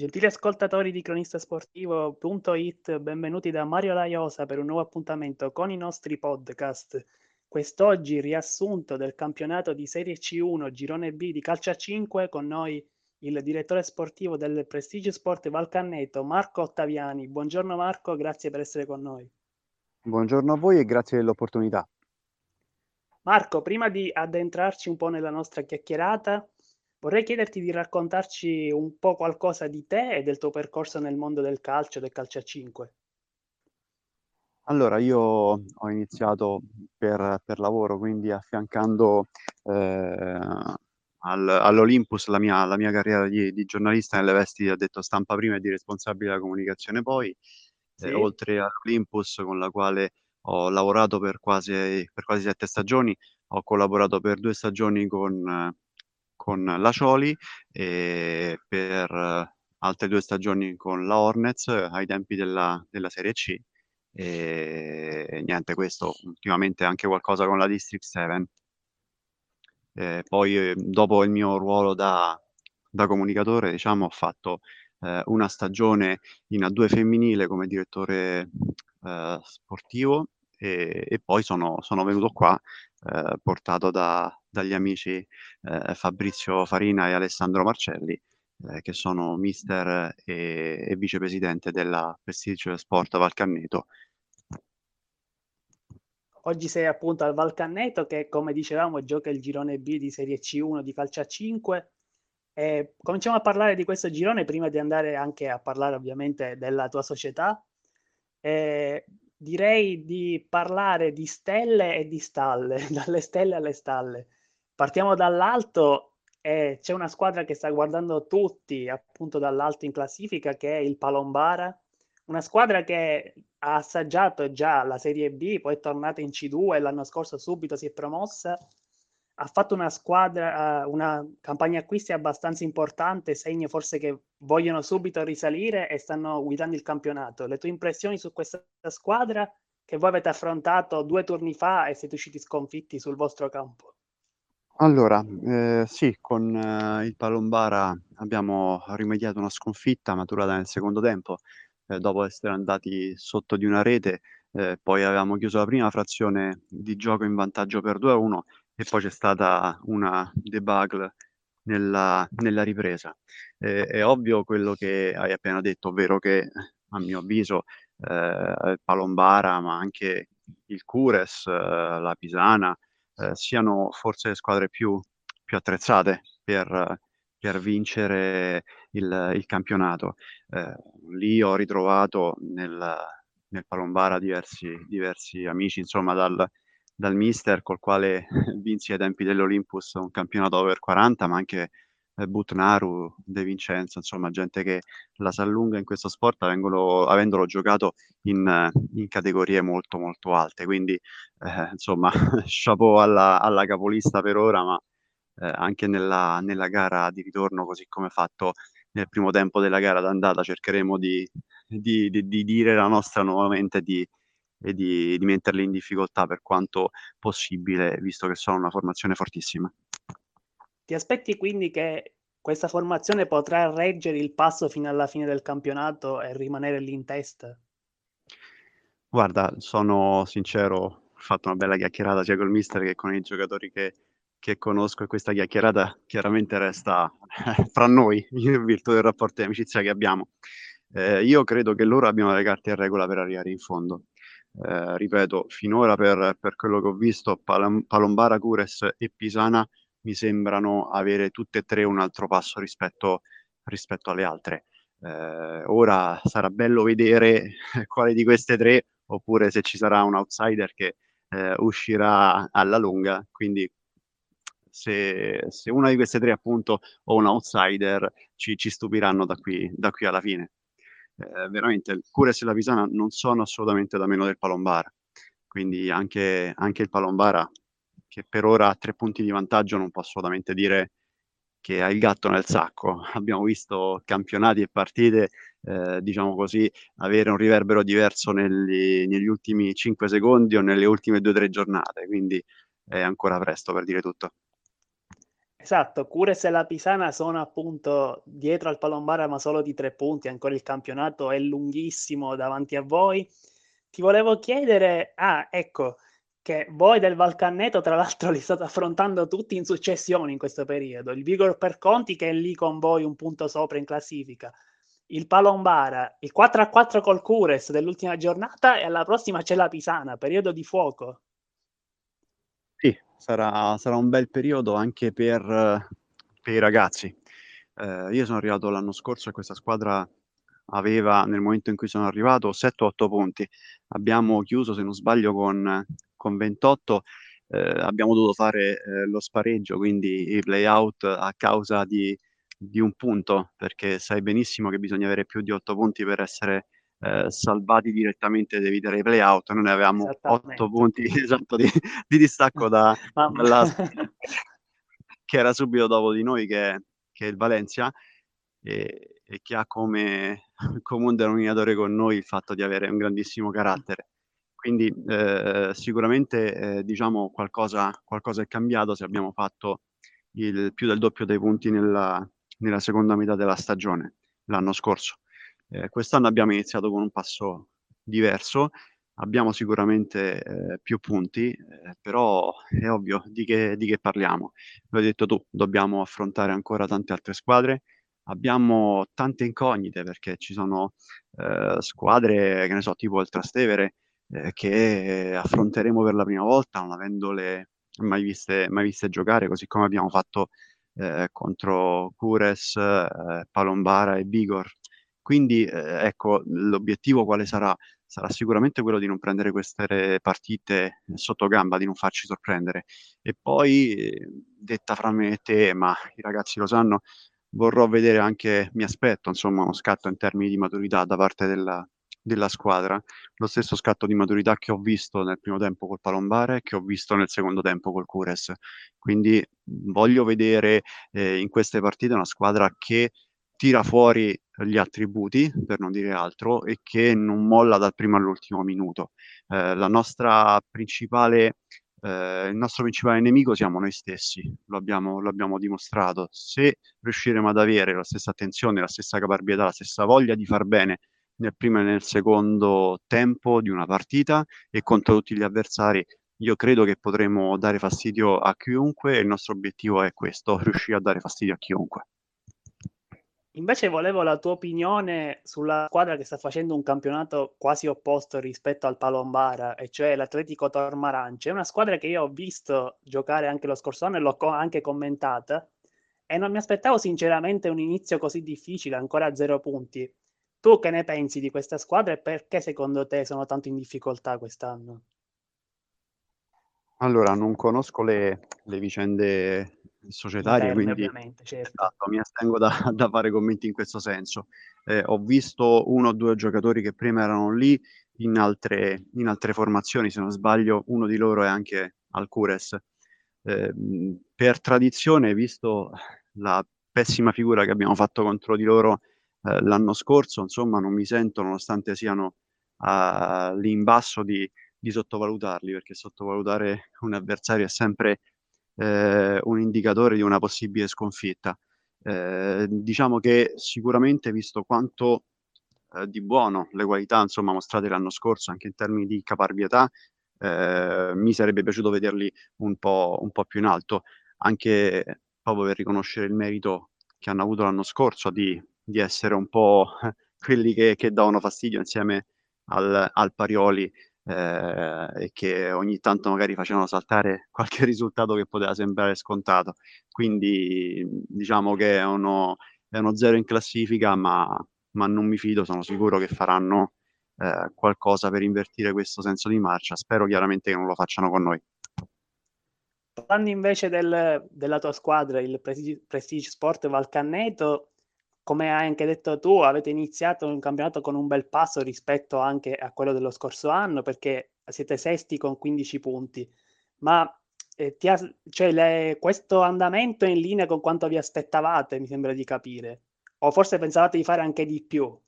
Gentili ascoltatori di cronistasportivo.it, benvenuti da Mario Laiosa per un nuovo appuntamento con i nostri podcast. Quest'oggi riassunto del campionato di Serie C1 Girone B di calcio a 5 con noi il direttore sportivo del Prestigio Sport Valcanneto, Marco Ottaviani. Buongiorno Marco, grazie per essere con noi. Buongiorno a voi e grazie dell'opportunità. Marco, prima di addentrarci un po' nella nostra chiacchierata, vorrei chiederti di raccontarci un po' qualcosa di te e del tuo percorso nel mondo del calcio, del calcio a 5. Allora, io ho iniziato per, per lavoro, quindi affiancando eh, al, all'Olympus la mia, la mia carriera di, di, giornalista nelle vesti di addetto stampa prima e di responsabile della comunicazione poi, sì. eh, oltre all'Olympus con la quale ho lavorato per quasi, per quasi sette stagioni, ho collaborato per due stagioni con, con la Cioli e per altre due stagioni con la Hornets ai tempi della, della Serie C e niente, questo ultimamente anche qualcosa con la District 7. Eh, poi dopo il mio ruolo da, da comunicatore, diciamo, ho fatto eh, una stagione in A2 femminile come direttore eh, sportivo e, e, poi sono, sono venuto qua eh, portato da, dagli amici eh, Fabrizio Farina e Alessandro Marcelli che sono mister e, e vicepresidente della Prestige Sport Valcanneto Oggi sei appunto al Valcanneto che, come dicevamo, gioca il girone B di Serie C1 di calcio a 5. E cominciamo a parlare di questo girone prima di andare anche a parlare ovviamente della tua società. E direi di parlare di stelle e di stalle, dalle stelle alle stalle. Partiamo dall'alto e c'è una squadra che sta guardando tutti appunto dall'alto in classifica che è il Palombara una squadra che ha assaggiato già la Serie B, poi è tornata in C2 e l'anno scorso subito si è promossa. Ha fatto una squadra, una campagna acquisti abbastanza importante, segno forse che vogliono subito risalire e stanno guidando il campionato. Le tue impressioni su questa squadra che voi avete affrontato due turni fa e siete usciti sconfitti sul vostro campo? Allora, eh, sì, con eh, il Palombara abbiamo rimediato una sconfitta maturata nel secondo tempo eh, dopo essere andati sotto di una rete, eh, poi avevamo chiuso la prima frazione di gioco in vantaggio per 2-1 e poi c'è stata una debacle nella, nella ripresa. Eh, è ovvio quello che hai appena detto, ovvero che a mio avviso eh, Palombara, ma anche il Cures, eh, la Pisana, eh, siano forse le squadre più, più attrezzate per per vincere il, il campionato. Eh, lì ho ritrovato nel, nel Palombara diversi, diversi amici, insomma, dal, dal mister col quale vinsi ai tempi dell'Olympus un campionato over 40, ma anche eh, Butnaru, De Vincenzo, insomma, gente che la sa lunga in questo sport avendolo, avendolo giocato in, in, categorie molto molto alte. Quindi, eh, insomma, chapeau alla, alla capolista per ora, ma eh, anche nella, nella, gara di ritorno, così come fatto nel primo tempo della gara d'andata, cercheremo di, di, di, di dire la nostra nuovamente di, e di, di metterli in difficoltà per quanto possibile, visto che sono una formazione fortissima. Ti aspetti quindi che questa formazione potrà reggere il passo fino alla fine del campionato e rimanere lì in testa? Guarda, sono sincero, ho fatto una bella chiacchierata sia col mister che con i giocatori che, che conosco e questa chiacchierata chiaramente resta fra noi, in virtù del rapporto di amicizia che abbiamo. Eh, io credo che loro abbiano le carte in regola per arrivare in fondo. Eh, ripeto, finora per, per, quello che ho visto, Pal- Palombara, Cures e Pisana mi sembrano avere tutte e tre un altro passo rispetto, rispetto alle altre. Eh, ora sarà bello vedere quale di queste tre, oppure se ci sarà un outsider che eh, uscirà alla lunga, quindi se, se, una di queste tre appunto o un outsider ci, ci stupiranno da qui, da qui, alla fine. Eh, veramente, Cures e la Pisana non sono assolutamente da meno del Palombara, quindi anche, anche il Palombara, che per ora ha tre punti di vantaggio, non può assolutamente dire che ha il gatto nel sacco. Abbiamo visto campionati e partite, eh, diciamo così, avere un riverbero diverso negli, negli ultimi 5 secondi o nelle ultime 2-3 giornate, quindi è ancora presto per dire tutto. Esatto, Cures e la Pisana sono appunto dietro al Palombara ma solo di tre punti, ancora il campionato è lunghissimo davanti a voi. Ti volevo chiedere, ah ecco, che voi del Valcanneto tra l'altro li state affrontando tutti in successione in questo periodo, il Vigor per Conti che è lì con voi un punto sopra in classifica, il Palombara, il 4 a 4 col Cures dell'ultima giornata e alla prossima c'è la Pisana, periodo di fuoco. Sì, sarà, sarà un bel periodo anche per, per i ragazzi. Eh, io sono arrivato l'anno scorso e questa squadra aveva nel momento in cui sono arrivato 7-8 punti. Abbiamo chiuso, se non sbaglio, con, con 28. Eh, abbiamo dovuto fare eh, lo spareggio, quindi i play-out a causa di, di, un punto, perché sai benissimo che bisogna avere più di 8 punti per essere eh, salvati direttamente ed evitare i play-out. Noi avevamo 8 punti esatto, di, di distacco da, dalla che era subito dopo di noi, che, che è il Valencia. E, e che ha come comune denominatore con noi il fatto di avere un grandissimo carattere. Quindi eh, sicuramente eh, diciamo qualcosa, qualcosa, è cambiato se abbiamo fatto il più del doppio dei punti nella, nella seconda metà della stagione l'anno scorso. Eh, quest'anno abbiamo iniziato con un passo diverso, abbiamo sicuramente eh, più punti, eh, però è ovvio di che, di che parliamo. L'hai detto tu, dobbiamo affrontare ancora tante altre squadre, abbiamo tante incognite perché ci sono eh, squadre, che ne so, tipo il Trastevere, eh, che affronteremo per la prima volta, non avendole mai viste, mai viste giocare, così come abbiamo fatto eh, contro Cures, eh, Palombara e Vigor. Quindi, eh, ecco, l'obiettivo quale sarà? Sarà sicuramente quello di non prendere queste partite sotto gamba, di non farci sorprendere. E poi, detta fra me e te, ma i ragazzi lo sanno, vorrò vedere anche, mi aspetto, insomma, uno scatto in termini di maturità da parte della, della squadra, lo stesso scatto di maturità che ho visto nel primo tempo col Palombare che ho visto nel secondo tempo col Cures. Quindi voglio vedere eh, in queste partite una squadra che tira fuori gli attributi, per non dire altro, e che non molla dal primo all'ultimo minuto. Eh, la nostra principale eh, il nostro principale nemico siamo noi stessi, lo abbiamo, lo abbiamo, dimostrato. Se riusciremo ad avere la stessa attenzione, la stessa caparbietà, la stessa voglia di far bene nel primo e nel secondo tempo di una partita e contro tutti gli avversari, io credo che potremo dare fastidio a chiunque e il nostro obiettivo è questo, riuscire a dare fastidio a chiunque. Invece volevo la tua opinione sulla squadra che sta facendo un campionato quasi opposto rispetto al Palombara, e cioè l'Atletico Tormarance. È una squadra che io ho visto giocare anche lo scorso anno e l'ho co- anche commentata e non mi aspettavo sinceramente un inizio così difficile, ancora a zero punti. Tu che ne pensi di questa squadra e perché secondo te sono tanto in difficoltà quest'anno? Allora, non conosco le, le vicende societarie, Interne, quindi certo. esatto, mi astengo da, da, fare commenti in questo senso. Eh, ho visto uno o due giocatori che prima erano lì in altre, in altre formazioni, se non sbaglio uno di loro è anche Alcures. Eh, per tradizione, visto la pessima figura che abbiamo fatto contro di loro eh, l'anno scorso, insomma non mi sento, nonostante siano uh, lì in basso, di, di sottovalutarli, perché sottovalutare un avversario è sempre eh, un indicatore di una possibile sconfitta. Eh, diciamo che sicuramente, visto quanto eh, di buono le qualità insomma, mostrate l'anno scorso, anche in termini di caparbietà, eh, mi sarebbe piaciuto vederli un po', un po' più in alto, anche proprio per riconoscere il merito che hanno avuto l'anno scorso di, di essere un po' quelli che, che davano fastidio insieme al, al Parioli eh, e che ogni tanto magari facevano saltare qualche risultato che poteva sembrare scontato. Quindi diciamo che è uno, è uno zero in classifica, ma, ma, non mi fido, sono sicuro che faranno eh, qualcosa per invertire questo senso di marcia. Spero chiaramente che non lo facciano con noi. Parlando invece del, della tua squadra, il Prestige, Prestige Sport Valcanneto, come hai anche detto tu, avete iniziato un campionato con un bel passo rispetto anche a quello dello scorso anno, perché siete sesti con 15 punti. Ma eh, ha, cioè, le, questo andamento è in linea con quanto vi aspettavate, mi sembra di capire. O forse pensavate di fare anche di più?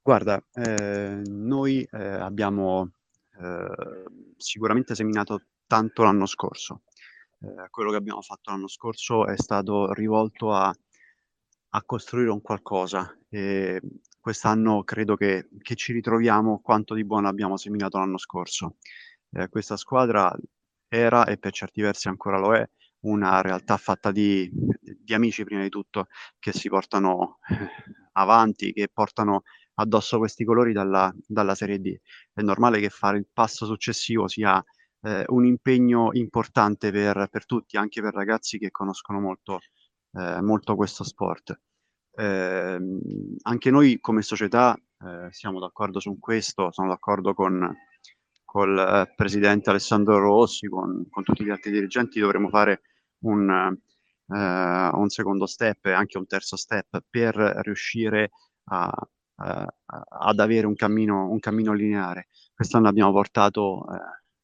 Guarda, eh, noi eh, abbiamo eh, sicuramente seminato tanto l'anno scorso. eh, quello che abbiamo fatto l'anno scorso è stato rivolto a, a costruire un qualcosa e quest'anno credo che, che, ci ritroviamo quanto di buono abbiamo seminato l'anno scorso. Eh, questa squadra era e per certi versi ancora lo è una realtà fatta di, di amici prima di tutto che si portano avanti, che portano addosso questi colori dalla, dalla Serie D. È normale che fare il passo successivo sia eh, un impegno importante per, per, tutti, anche per ragazzi che conoscono molto, eh, molto questo sport. Eh, anche noi come società eh, siamo d'accordo su questo, sono d'accordo con col eh, presidente Alessandro Rossi, con, con, tutti gli altri dirigenti, dovremo fare un, uh, un secondo step e anche un terzo step per riuscire a, uh, ad avere un cammino, un cammino lineare. Quest'anno abbiamo portato uh,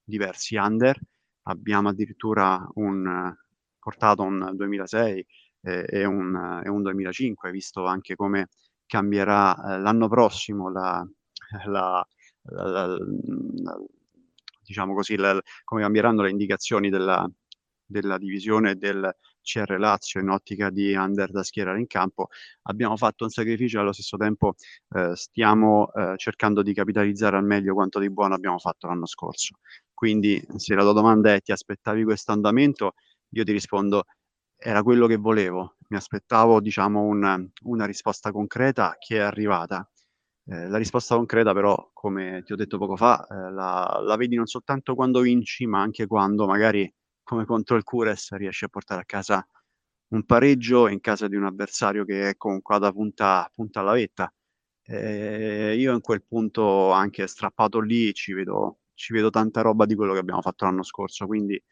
diversi under, abbiamo addirittura un, portato un 2006 e, e, un, e, un, 2005, visto anche come cambierà l'anno prossimo la, la, la diciamo così, come cambieranno le indicazioni della, della divisione del CR Lazio in ottica di under da schierare in campo. Abbiamo fatto un sacrificio e allo stesso tempo eh, stiamo eh, cercando di capitalizzare al meglio quanto di buono abbiamo fatto l'anno scorso. Quindi se la tua domanda è ti aspettavi questo andamento, io ti rispondo era quello che volevo. Mi aspettavo diciamo un, una risposta concreta che è arrivata. Eh, la risposta concreta però, come ti ho detto poco fa, eh, la, la, vedi non soltanto quando vinci, ma anche quando magari come contro il Cures riesci a portare a casa un pareggio in casa di un avversario che è comunque da punta, punta alla vetta. Eh, io in quel punto anche strappato lì ci vedo, ci vedo tanta roba di quello che abbiamo fatto l'anno scorso, quindi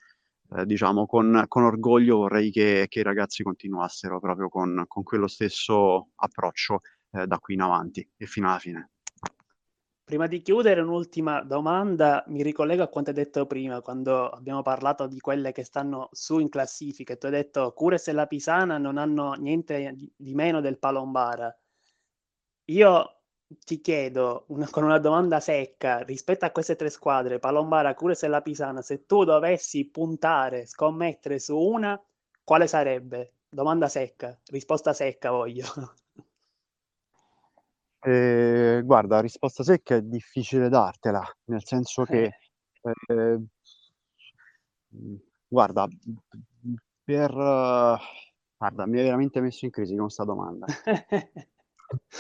eh, diciamo con, con, orgoglio vorrei che, che, i ragazzi continuassero proprio con, con quello stesso approccio eh, da qui in avanti e fino alla fine. Prima di chiudere, un'ultima domanda, mi ricollego a quanto hai detto prima, quando abbiamo parlato di quelle che stanno su in classifica, tu hai detto Cures e la Pisana non hanno niente di meno del Palombara. Io ti chiedo una, con una domanda secca, rispetto a queste tre squadre, Palombara, Cures e la Pisana, se tu dovessi puntare, scommettere su una, quale sarebbe? Domanda secca, risposta secca voglio. Eh, guarda, risposta secca è difficile dartela, nel senso che, eh. eh, guarda, per, guarda, mi hai veramente messo in crisi con questa domanda.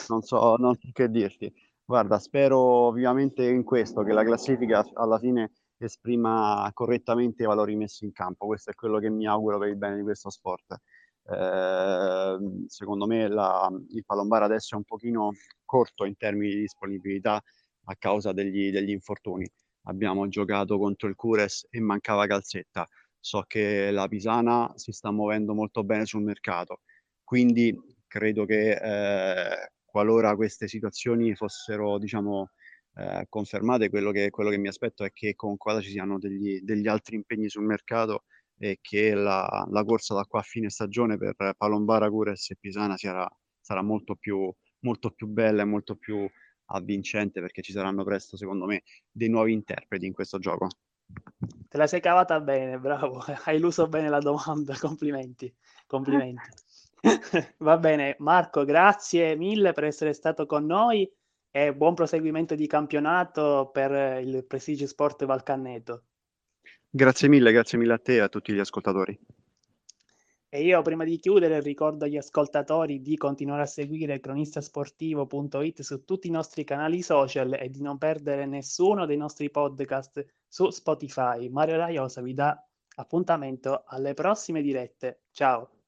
non so, non so che dirti. Guarda, spero vivamente in questo, che la classifica alla fine esprima correttamente i valori messi in campo. Questo è quello che mi auguro per il bene di questo sport. Eh, secondo me la, il Palombara adesso è un pochino corto in termini di disponibilità a causa degli, degli infortuni. Abbiamo giocato contro il Cures e mancava Calzetta. So che la Pisana si sta muovendo molto bene sul mercato, quindi credo che eh, qualora queste situazioni fossero, diciamo, eh, confermate, quello che, quello che, mi aspetto è che comunque ci siano degli, degli altri impegni sul mercato e che la, la, corsa da qua a fine stagione per Palombara, Cures e Pisana sarà, sarà molto, più, molto più bella e molto più avvincente perché ci saranno presto, secondo me, dei nuovi interpreti in questo gioco. Te la sei cavata bene, bravo, hai illuso bene la domanda, complimenti, complimenti. Va bene, Marco, grazie mille per essere stato con noi e buon proseguimento di campionato per il Prestigio Sport Valcanneto. Grazie mille, grazie mille a te e a tutti gli ascoltatori. E io prima di chiudere ricordo agli ascoltatori di continuare a seguire cronistasportivo.it su tutti i nostri canali social e di non perdere nessuno dei nostri podcast su Spotify. Mario Raiosa vi dà appuntamento alle prossime dirette. Ciao!